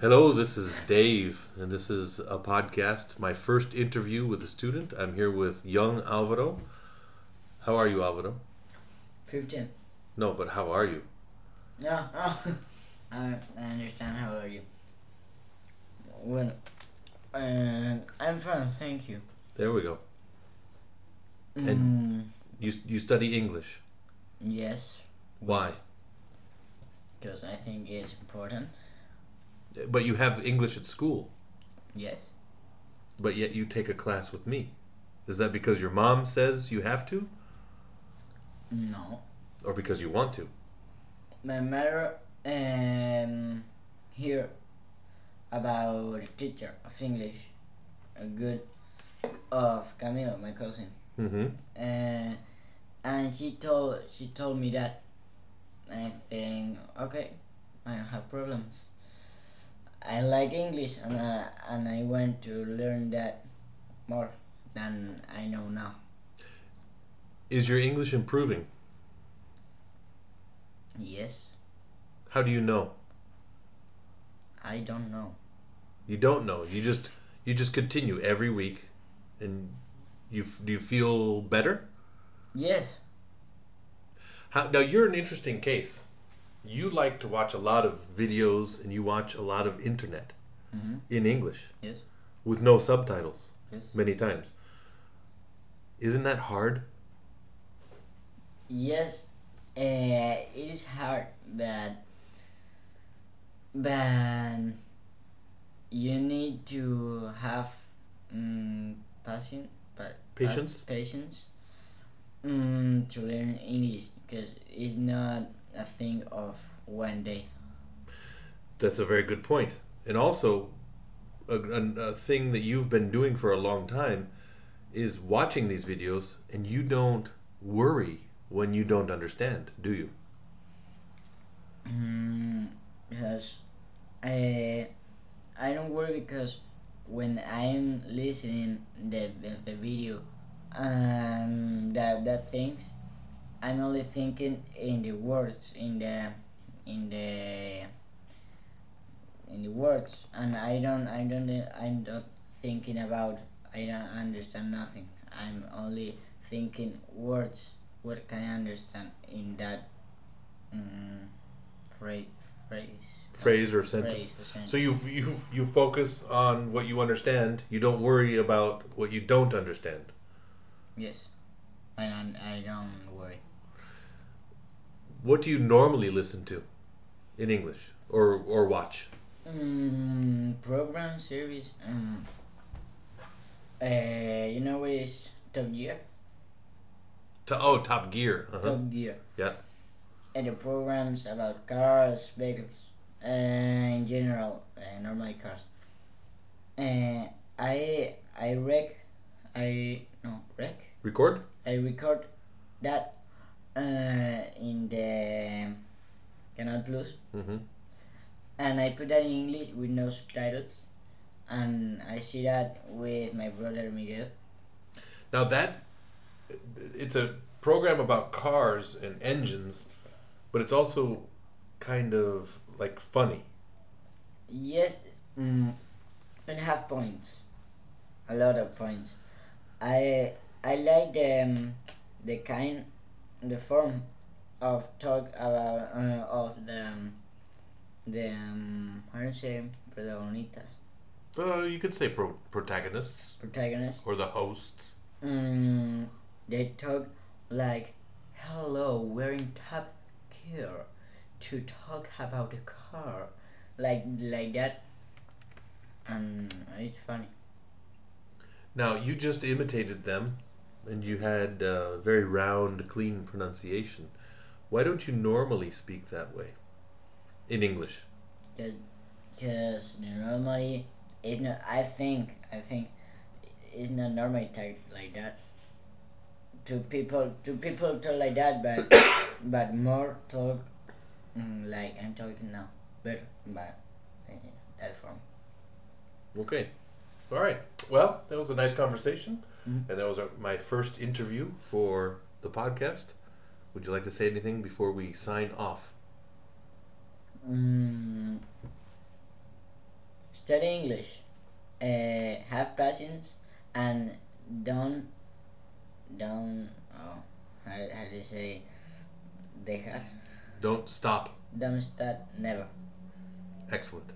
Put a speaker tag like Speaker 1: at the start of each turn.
Speaker 1: Hello, this is Dave, and this is a podcast, my first interview with a student. I'm here with young Alvaro. How are you, Alvaro?
Speaker 2: 15.
Speaker 1: No, but how are you?
Speaker 2: No, oh, I, I understand. How are you? Well, uh, I'm fine, thank you.
Speaker 1: There we go.
Speaker 2: Mm,
Speaker 1: And- You you study English.
Speaker 2: yes,
Speaker 1: Why?
Speaker 2: because I think it's important.
Speaker 1: But you have English at school,
Speaker 2: Yes.
Speaker 1: but yet you take a class with me. Is that because your mom says you have to,
Speaker 2: No.
Speaker 1: or because you want to?
Speaker 2: My mother um, here about a teacher of English, a good of Camilo, my cousin.
Speaker 1: Mm-hmm.
Speaker 2: uh, and she told she told me that I think okay I don't have problems I like English and I, and I want to learn that more than I know now
Speaker 1: Is your English improving?
Speaker 2: yes
Speaker 1: How do you know?
Speaker 2: I don't know
Speaker 1: You don't know. You just you just continue every week, and you do you feel better?
Speaker 2: yes
Speaker 1: How, now you're an interesting case. You like to watch a lot of videos and you watch a lot of internet
Speaker 2: mm-hmm.
Speaker 1: in English
Speaker 2: yes
Speaker 1: with no subtitles
Speaker 2: yes
Speaker 1: many times. Isn't that hard?
Speaker 2: yes uh, it is hard but but you need to have um, patience but
Speaker 1: Patience?
Speaker 2: patience um, to learn English because it's not a thing of one day
Speaker 1: That's a very good point. And also, a, a, a thing that you've been doing for a long time is watching these videos, and you don't worry when you don't understand, do you?
Speaker 2: Mm, because I I don't worry because when I'm listening the the, the video and that that things I'm only thinking in the words in the in the in the words and I don't I don't I'm not thinking about I don't understand nothing I'm only thinking words what can I understand in that um, phrase phrase
Speaker 1: Phrase or sentence.
Speaker 2: phrase or sentence.
Speaker 1: So you you you focus on what you understand. You don't worry about what you don't understand.
Speaker 2: yes I don't I don't worry
Speaker 1: What do you normally listen to in English or or watch?
Speaker 2: mm, program series um uh, you know what is Top Gear
Speaker 1: To, oh, Top Gear. Uh-huh.
Speaker 2: Top Gear
Speaker 1: Yeah.
Speaker 2: and the programs about cars, vehicles, uh, in general, uh, normal cars. Uh, I I rec, I no rec.
Speaker 1: Record.
Speaker 2: I record that uh, in the Canal Plus,
Speaker 1: Mm-hmm.
Speaker 2: and I put that in English with no subtitles, and I see that with my brother Miguel.
Speaker 1: Now that it's a program about cars and engines, but it's also kind of like funny.
Speaker 2: Yes, mm, and have points, a lot of points. I I like the um, the kind, the form of talk about uh, of the um, the um, how do you say protagonistas
Speaker 1: Uh, you could say pro- protagonists
Speaker 2: protagonists.
Speaker 1: or the hosts.
Speaker 2: Mm, they talk like, "Hello, we're in Top Gear to talk about the car," like like that, and it's funny.
Speaker 1: Now you just imitated them, and you had uh, very round, clean pronunciation. Why don't you normally speak that way in English?
Speaker 2: because normally it's not i think i think it's not normally talk like that to people to people talk like that but but more talk mm, like i'm talking now better but uh, that form
Speaker 1: Okay. All right. Well, that was a nice conversation,
Speaker 2: mm-hmm.
Speaker 1: and that was our, my first interview for the podcast. Would you like to say anything before we sign off?
Speaker 2: Mm. Study English, uh, have passions, and don't don't oh how, how do you say dejar?
Speaker 1: Don't stop.
Speaker 2: Don't stop never.
Speaker 1: Excellent.